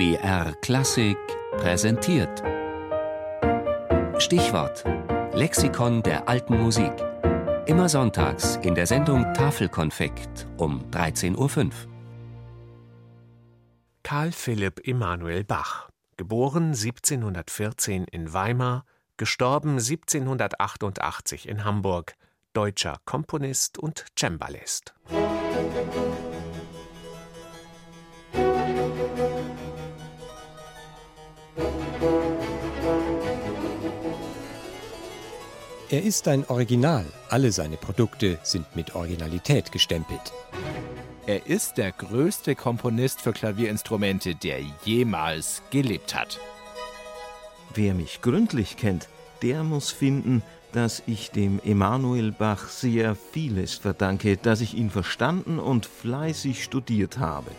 BR Klassik präsentiert. Stichwort: Lexikon der alten Musik. Immer sonntags in der Sendung Tafelkonfekt um 13.05 Uhr. Karl Philipp Emanuel Bach, geboren 1714 in Weimar, gestorben 1788 in Hamburg, deutscher Komponist und Cembalist. Er ist ein Original. Alle seine Produkte sind mit Originalität gestempelt. Er ist der größte Komponist für Klavierinstrumente, der jemals gelebt hat. Wer mich gründlich kennt, der muss finden, dass ich dem Emanuel Bach sehr vieles verdanke, dass ich ihn verstanden und fleißig studiert habe.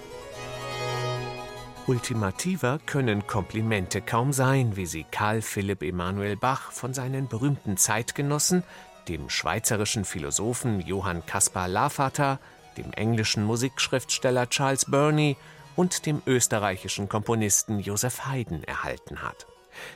Ultimativer können Komplimente kaum sein, wie sie Karl Philipp Emanuel Bach von seinen berühmten Zeitgenossen, dem schweizerischen Philosophen Johann Caspar Lafata, dem englischen Musikschriftsteller Charles Burney und dem österreichischen Komponisten Joseph Haydn erhalten hat.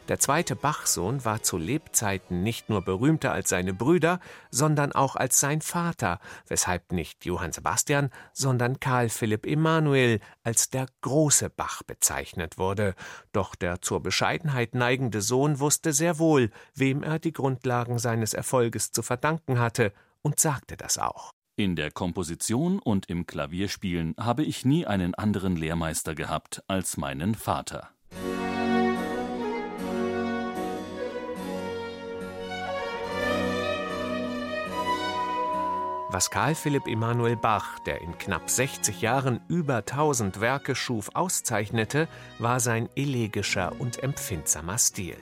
Der zweite Bachsohn war zu Lebzeiten nicht nur berühmter als seine Brüder, sondern auch als sein Vater, weshalb nicht Johann Sebastian, sondern Karl Philipp Emanuel als der große Bach bezeichnet wurde. Doch der zur Bescheidenheit neigende Sohn wusste sehr wohl, wem er die Grundlagen seines Erfolges zu verdanken hatte, und sagte das auch. In der Komposition und im Klavierspielen habe ich nie einen anderen Lehrmeister gehabt als meinen Vater. Was Karl Philipp Emanuel Bach, der in knapp 60 Jahren über 1000 Werke schuf, auszeichnete, war sein elegischer und empfindsamer Stil.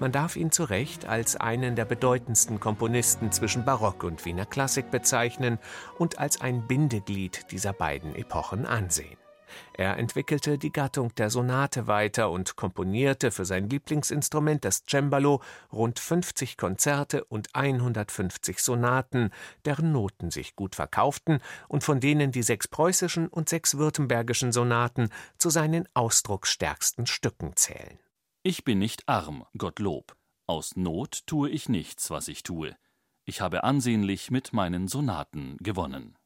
Man darf ihn zu Recht als einen der bedeutendsten Komponisten zwischen Barock und Wiener Klassik bezeichnen und als ein Bindeglied dieser beiden Epochen ansehen. Er entwickelte die Gattung der Sonate weiter und komponierte für sein Lieblingsinstrument, das Cembalo, rund 50 Konzerte und 150 Sonaten, deren Noten sich gut verkauften und von denen die sechs preußischen und sechs württembergischen Sonaten zu seinen ausdrucksstärksten Stücken zählen. Ich bin nicht arm, Gottlob. Aus Not tue ich nichts, was ich tue. Ich habe ansehnlich mit meinen Sonaten gewonnen.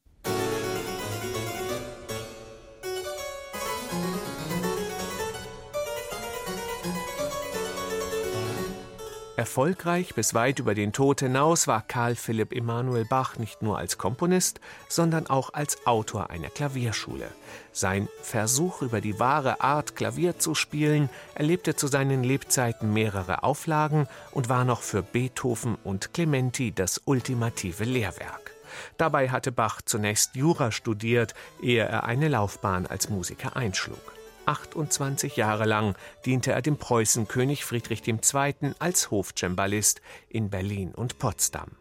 Erfolgreich bis weit über den Tod hinaus war Karl Philipp Emanuel Bach nicht nur als Komponist, sondern auch als Autor einer Klavierschule. Sein Versuch über die wahre Art Klavier zu spielen erlebte zu seinen Lebzeiten mehrere Auflagen und war noch für Beethoven und Clementi das ultimative Lehrwerk. Dabei hatte Bach zunächst Jura studiert, ehe er eine Laufbahn als Musiker einschlug. 28 Jahre lang diente er dem Preußenkönig Friedrich II. als Hofcembalist in Berlin und Potsdam.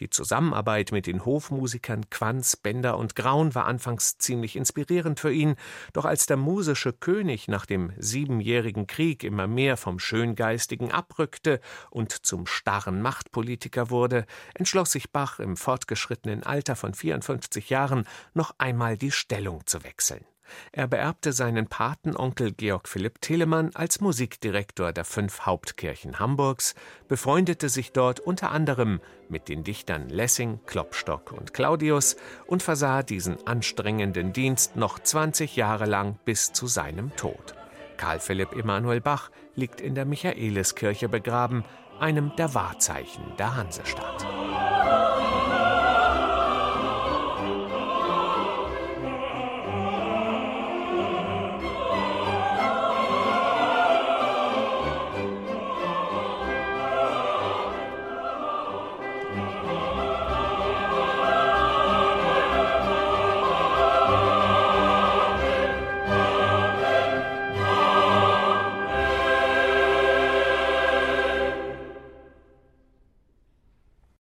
Die Zusammenarbeit mit den Hofmusikern Quanz, Bender und Graun war anfangs ziemlich inspirierend für ihn, doch als der musische König nach dem Siebenjährigen Krieg immer mehr vom Schöngeistigen abrückte und zum starren Machtpolitiker wurde, entschloss sich Bach im fortgeschrittenen Alter von 54 Jahren noch einmal die Stellung zu wechseln. Er beerbte seinen Patenonkel Georg Philipp Telemann als Musikdirektor der fünf Hauptkirchen Hamburgs, befreundete sich dort unter anderem mit den Dichtern Lessing, Klopstock und Claudius und versah diesen anstrengenden Dienst noch 20 Jahre lang bis zu seinem Tod. Karl Philipp Emanuel Bach liegt in der Michaeliskirche begraben, einem der Wahrzeichen der Hansestadt.